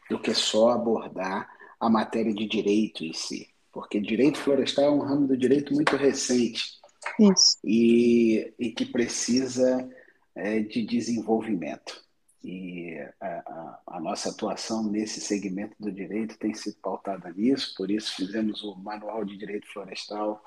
do que só abordar a matéria de direito em si porque direito florestal é um ramo do direito muito recente Isso. E, e que precisa é, de desenvolvimento. E a, a, a, nossa atuação nesse segmento do direito tem sido pautada nisso, por isso fizemos o Manual de Direito Florestal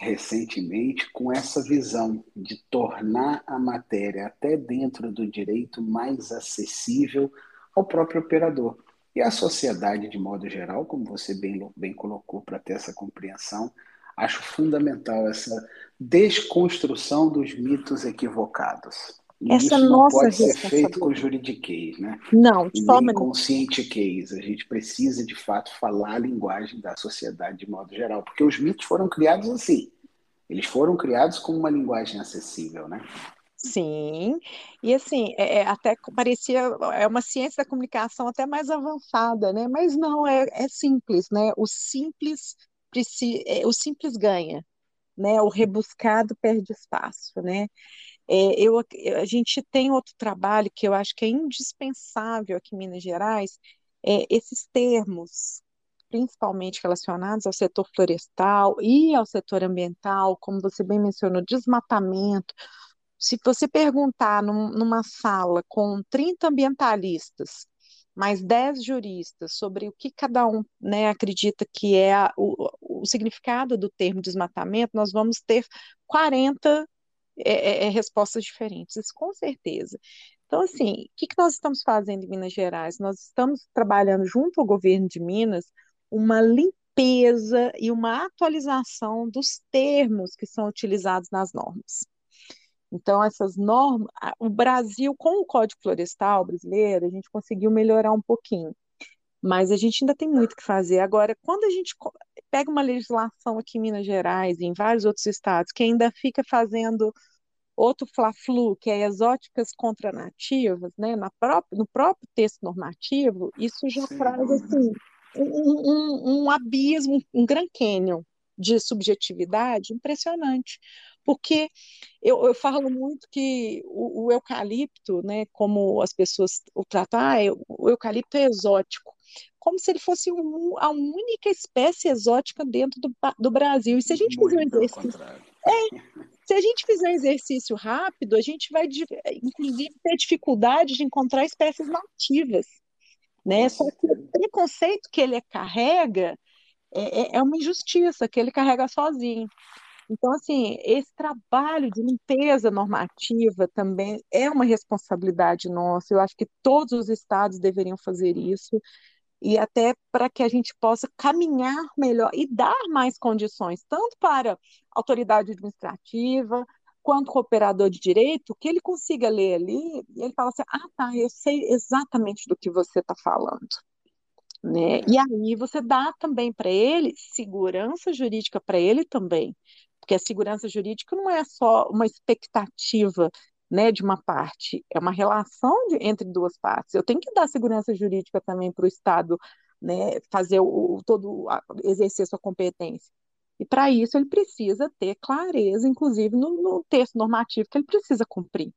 recentemente, com essa visão de tornar a matéria, até dentro do direito, mais acessível ao próprio operador. E a sociedade, de modo geral, como você bem, bem colocou, para ter essa compreensão, acho fundamental essa desconstrução dos mitos equivocados. E essa isso não pode ser feito com juridiquês, né? Não, e nem consciente case. A gente precisa, de fato, falar a linguagem da sociedade de modo geral, porque os mitos foram criados assim. Eles foram criados com uma linguagem acessível, né? Sim, e assim, é, é, até parecia, é uma ciência da comunicação até mais avançada, né? Mas não, é, é simples, né? O simples, é, o simples ganha, né? O rebuscado perde espaço, né? É, eu, a gente tem outro trabalho que eu acho que é indispensável aqui em Minas Gerais, é, esses termos, principalmente relacionados ao setor florestal e ao setor ambiental, como você bem mencionou, desmatamento. Se você perguntar num, numa sala com 30 ambientalistas, mais 10 juristas sobre o que cada um né, acredita que é a, o, o significado do termo desmatamento, nós vamos ter 40 é, é, é, respostas diferentes, isso com certeza. Então, assim, o que, que nós estamos fazendo em Minas Gerais? Nós estamos trabalhando junto ao governo de Minas uma limpeza e uma atualização dos termos que são utilizados nas normas. Então, essas normas, o Brasil, com o Código Florestal brasileiro, a gente conseguiu melhorar um pouquinho, mas a gente ainda tem muito que fazer. Agora, quando a gente pega uma legislação aqui em Minas Gerais e em vários outros estados que ainda fica fazendo outro fla-flu, que é exóticas contra nativas, né, na própria, no próprio texto normativo, isso já Sim. traz assim, um, um, um abismo, um Grand Canyon de subjetividade impressionante. Porque eu, eu falo muito que o, o, eucalipto, né, como as pessoas o tratam, ah, o eucalipto é exótico, como se ele fosse um, a única espécie exótica dentro do, do Brasil. E se a gente fizer um exercício. É, se a gente fizer um exercício rápido, a gente vai, inclusive, ter dificuldade de encontrar espécies nativas. Né? Só que o preconceito que ele carrega é, é, é uma injustiça que ele carrega sozinho. Então, assim, esse trabalho de limpeza normativa também é uma responsabilidade nossa. Eu acho que todos os estados deveriam fazer isso, e até para que a gente possa caminhar melhor e dar mais condições, tanto para a autoridade administrativa, quanto o operador de direito, que ele consiga ler ali e ele fala assim: ah, tá, eu sei exatamente do que você está falando. Né? E aí você dá também para ele segurança jurídica para ele também, porque a segurança jurídica não é só uma expectativa né, de uma parte, é uma relação de, entre duas partes. Eu tenho que dar segurança jurídica também para o Estado né, fazer o, todo exercer sua competência. E para isso ele precisa ter clareza, inclusive no, no, texto normativo que ele precisa cumprir.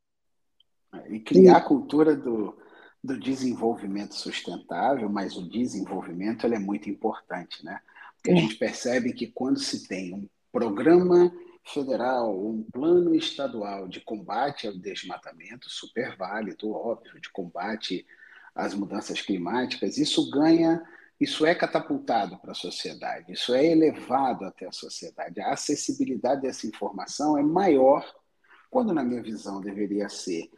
E criar a cultura do, do desenvolvimento sustentável, mas o desenvolvimento ele é muito importante, né? Porque a é. gente percebe que quando se tem um programa federal, um plano estadual de combate ao desmatamento, super válido, óbvio, de combate às mudanças climáticas, isso ganha, isso é catapultado para a sociedade, isso é elevado até a sociedade. A acessibilidade dessa informação é maior, quando, na minha visão, deveria ser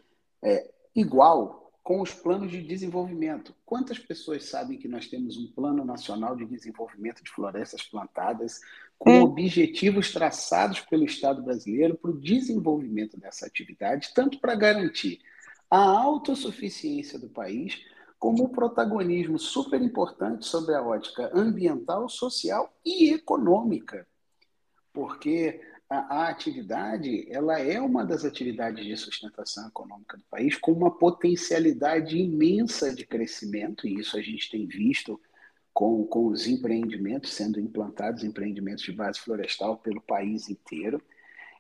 é, igual com os planos de desenvolvimento. Quantas pessoas sabem que nós temos um plano nacional de desenvolvimento de florestas plantadas com é. objetivos traçados pelo Estado brasileiro para o desenvolvimento dessa atividade, tanto para garantir a autossuficiência do país, como o protagonismo super importante sobre a ótica ambiental, social e econômica. Porque a, a, atividade ela é uma das atividades de sustentação econômica do país com uma potencialidade imensa de crescimento, e isso a gente tem visto com, com os empreendimentos sendo implantados, empreendimentos de base florestal pelo país inteiro.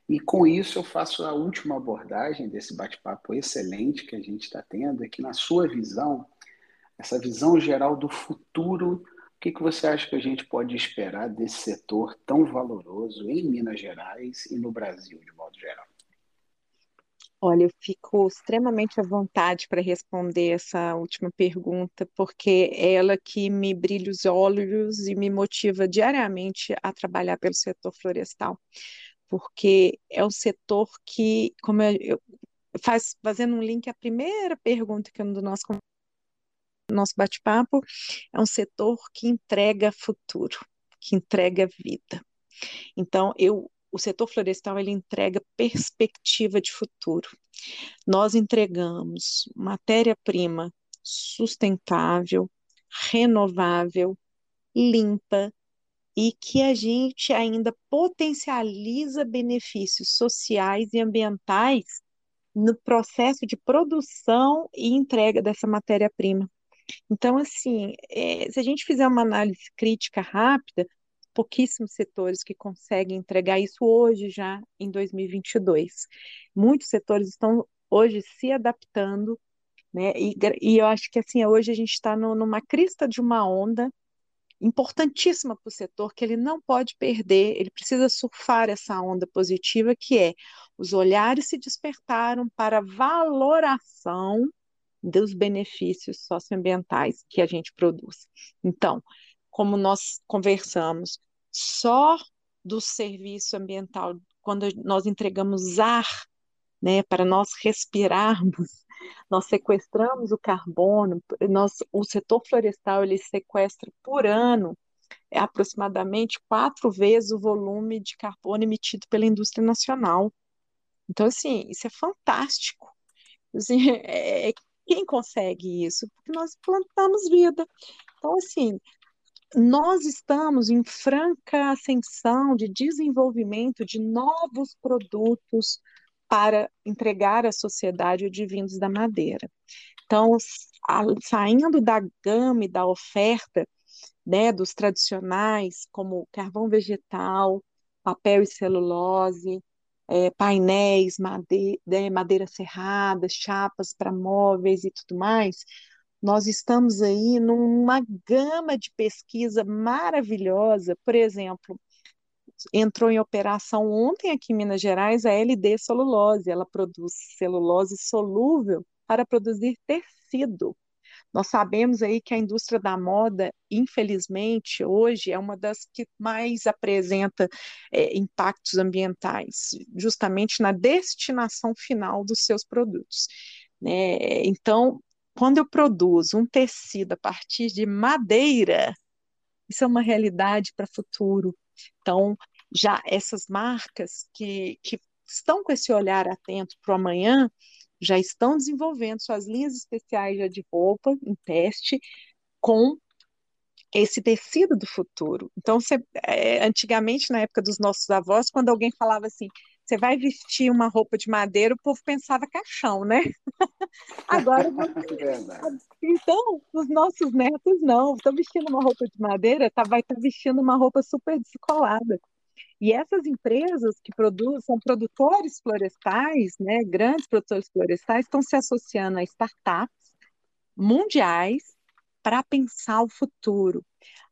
E com isso eu faço a última abordagem desse bate-papo excelente que a gente está tendo, é que na sua visão, essa visão geral do futuro o que, que você acha que a gente pode esperar desse setor tão valoroso em Minas Gerais e no Brasil, de modo geral? Olha, eu fico extremamente à vontade para responder essa última pergunta, porque é ela que me brilha os olhos e me motiva diariamente a trabalhar pelo setor florestal, porque é um setor que, como eu, faz, fazendo um link à primeira pergunta que é do nosso nosso bate-papo, é um setor que entrega futuro, que entrega vida. Então, eu, o setor florestal ele entrega perspectiva de futuro. Nós entregamos matéria-prima sustentável, renovável, limpa e que a gente ainda potencializa benefícios sociais e ambientais no processo de produção e entrega dessa matéria-prima. Então, assim, é, se a gente fizer uma análise crítica rápida, pouquíssimos setores que conseguem entregar isso hoje já em 2022. Muitos setores estão hoje se adaptando, né? E, e eu acho que assim hoje a gente está numa crista de uma onda importantíssima para o setor que ele não pode perder, ele precisa surfar essa onda positiva que é os olhares se despertaram para a valoração dos benefícios socioambientais que a gente produz. Então, como nós conversamos, só do serviço ambiental, quando nós entregamos ar né, para nós respirarmos, nós sequestramos o carbono, nós, o setor florestal ele sequestra por ano é aproximadamente quatro vezes o volume de carbono emitido pela indústria nacional. Então, assim, isso é fantástico. Assim, é, quem consegue isso? Porque nós plantamos vida. Então, assim, nós estamos em franca ascensão de desenvolvimento de novos produtos para entregar à sociedade advindos da madeira. Então, saindo da gama e da oferta né, dos tradicionais, como carvão vegetal, papel e celulose, é, painéis, madeira, né, madeira serrada, chapas para móveis e tudo mais, nós estamos aí numa gama de pesquisa maravilhosa, por exemplo, entrou em operação ontem aqui em Minas Gerais a LD Celulose, ela produz celulose solúvel para produzir tecido. Nós sabemos aí que a indústria da moda, infelizmente, hoje é uma das que mais apresenta é, impactos ambientais, justamente na destinação final dos seus produtos. Né? Então, quando eu produzo um tecido a partir de madeira, isso é uma realidade para o futuro. Então, já essas marcas que, que estão com esse olhar atento para o amanhã, já estão desenvolvendo suas linhas especiais de roupa em teste com esse tecido do futuro. Então, você, é, antigamente, na época dos nossos avós, quando alguém falava assim, você vai vestir uma roupa de madeira, o povo pensava caixão, né? Agora, é então, os nossos netos não, estão vestindo uma roupa de madeira, tá, vai estar tá vestindo uma roupa super descolada. E essas empresas que produzem, são produtores florestais, né, grandes produtores florestais, estão se associando a startups mundiais para pensar o futuro.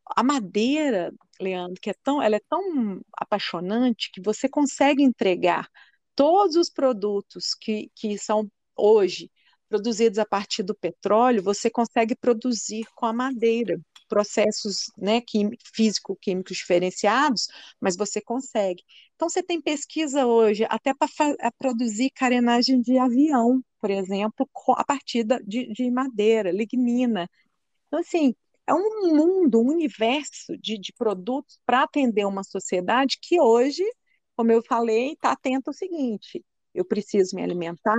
A madeira, Leandro, que é tão, ela é tão apaixonante que você consegue entregar todos os produtos que, que são hoje produzidos a partir do petróleo, você consegue produzir com a madeira processos né, físico-químicos diferenciados, mas você consegue. Então, você tem pesquisa hoje até para produzir carenagem de avião, por exemplo, a partir de, de madeira, lignina. Então, assim, é um mundo, um universo de, de produtos para atender uma sociedade que hoje, como eu falei, está atento ao seguinte: eu preciso me alimentar,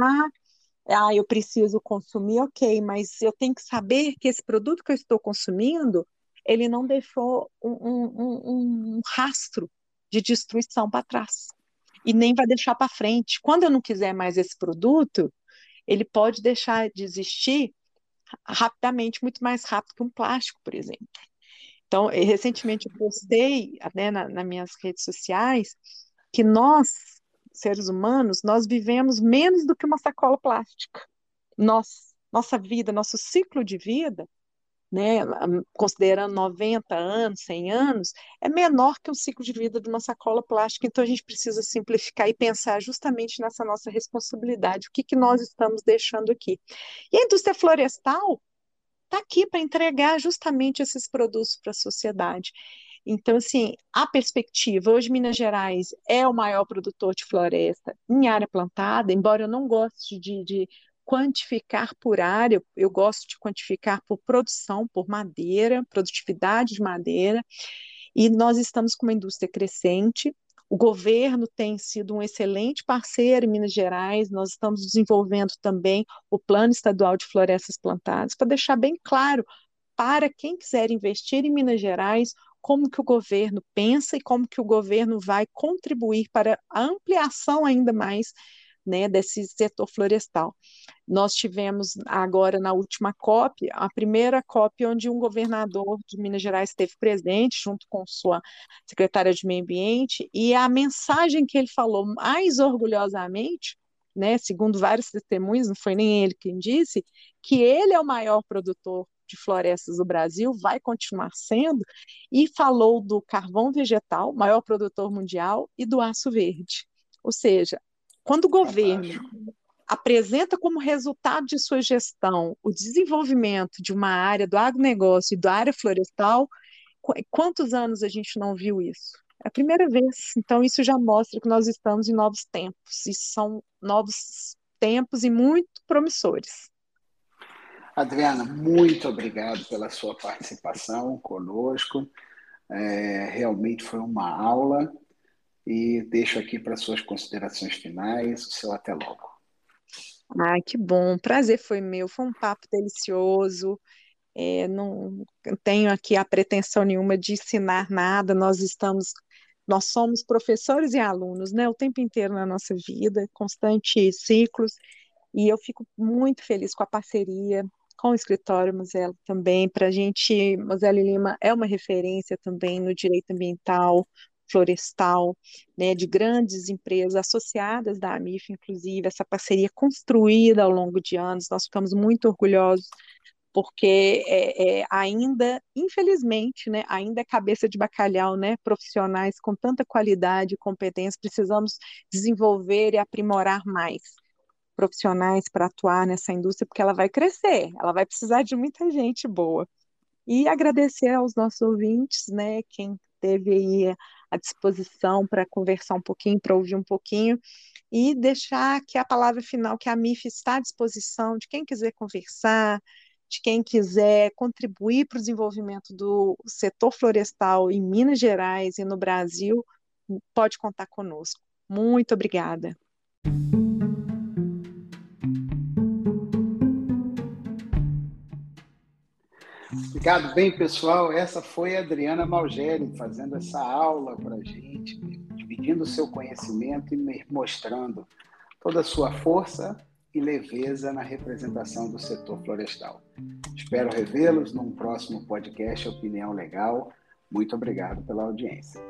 ah, eu preciso consumir, ok, mas eu tenho que saber que esse produto que eu estou consumindo, ele não deixou um, um, um rastro de destruição para trás e nem vai deixar para frente. Quando eu não quiser mais esse produto, ele pode deixar de existir rapidamente, muito mais rápido que um plástico, por exemplo. Então, recentemente eu postei né, na, nas minhas redes sociais que nós seres humanos, nós vivemos menos do que uma sacola plástica. Nós, nossa vida, nosso ciclo de vida, né, considerando 90 anos, 100 anos, é menor que o ciclo de vida de uma sacola plástica. Então a gente precisa simplificar e pensar justamente nessa nossa responsabilidade, o que, que nós estamos deixando aqui. E a indústria florestal está aqui para entregar justamente esses produtos para a sociedade. Então, assim, a perspectiva, hoje Minas Gerais é o maior produtor de floresta em área plantada, embora eu não goste de, de quantificar por área, eu gosto de quantificar por produção, por madeira, produtividade de madeira, e nós estamos com uma indústria crescente, o governo tem sido um excelente parceiro em Minas Gerais, nós estamos desenvolvendo também o Plano Estadual de Florestas Plantadas, para deixar bem claro para quem quiser investir em Minas Gerais como que o governo pensa e como que o governo vai contribuir para a ampliação ainda mais né, desse setor florestal. Nós tivemos agora na última COP, a primeira COP onde um governador de Minas Gerais esteve presente, junto com sua secretária de Meio Ambiente, e a mensagem que ele falou mais orgulhosamente, né, segundo vários testemunhos, não foi nem ele quem disse, que ele é o maior produtor de florestas do Brasil, vai continuar sendo, e falou do carvão vegetal, maior produtor mundial, e do aço verde. Ou seja, quando o governo apresenta como resultado de sua gestão o desenvolvimento de uma área do agronegócio e da área florestal, quantos anos a gente não viu isso? É a primeira vez. Então, isso já mostra que nós estamos em novos tempos, e são novos tempos e muito promissores. Adriana, muito obrigado pela sua participação conosco. É, realmente foi uma aula e deixo aqui para suas considerações finais o seu até logo. Ai, que bom, prazer foi meu, foi um papo delicioso. É, não tenho aqui a pretensão nenhuma de ensinar nada, nós estamos, nós somos professores e alunos, né, o tempo inteiro na nossa vida, constantes ciclos, e eu fico muito feliz com a parceria, com o escritório Muselo também, para a gente, Muselo Lima é uma referência também no direito ambiental, florestal, né, de grandes empresas associadas da AMIF, inclusive, essa parceria construída ao longo de anos, nós ficamos muito orgulhosos, porque é, é, ainda, infelizmente, né, ainda é cabeça de bacalhau, né, profissionais com tanta qualidade e competência, precisamos desenvolver e aprimorar mais profissionais para atuar nessa indústria, porque ela vai crescer, ela vai precisar de muita gente boa. E agradecer aos nossos ouvintes, né, quem teve aí à disposição para conversar um pouquinho, para ouvir um pouquinho, e deixar que a palavra final, que a MIF está à disposição de quem quiser conversar, de quem quiser contribuir para o desenvolvimento do setor florestal em Minas Gerais e no Brasil, pode contar conosco. Muito obrigada. Obrigado. Bem, pessoal, essa foi a Adriana Malgeri fazendo essa aula para a gente, dividindo o seu conhecimento e mostrando toda a sua força e leveza na representação do setor florestal. Espero revê-los num próximo podcast Opinião Legal. Muito obrigado pela audiência.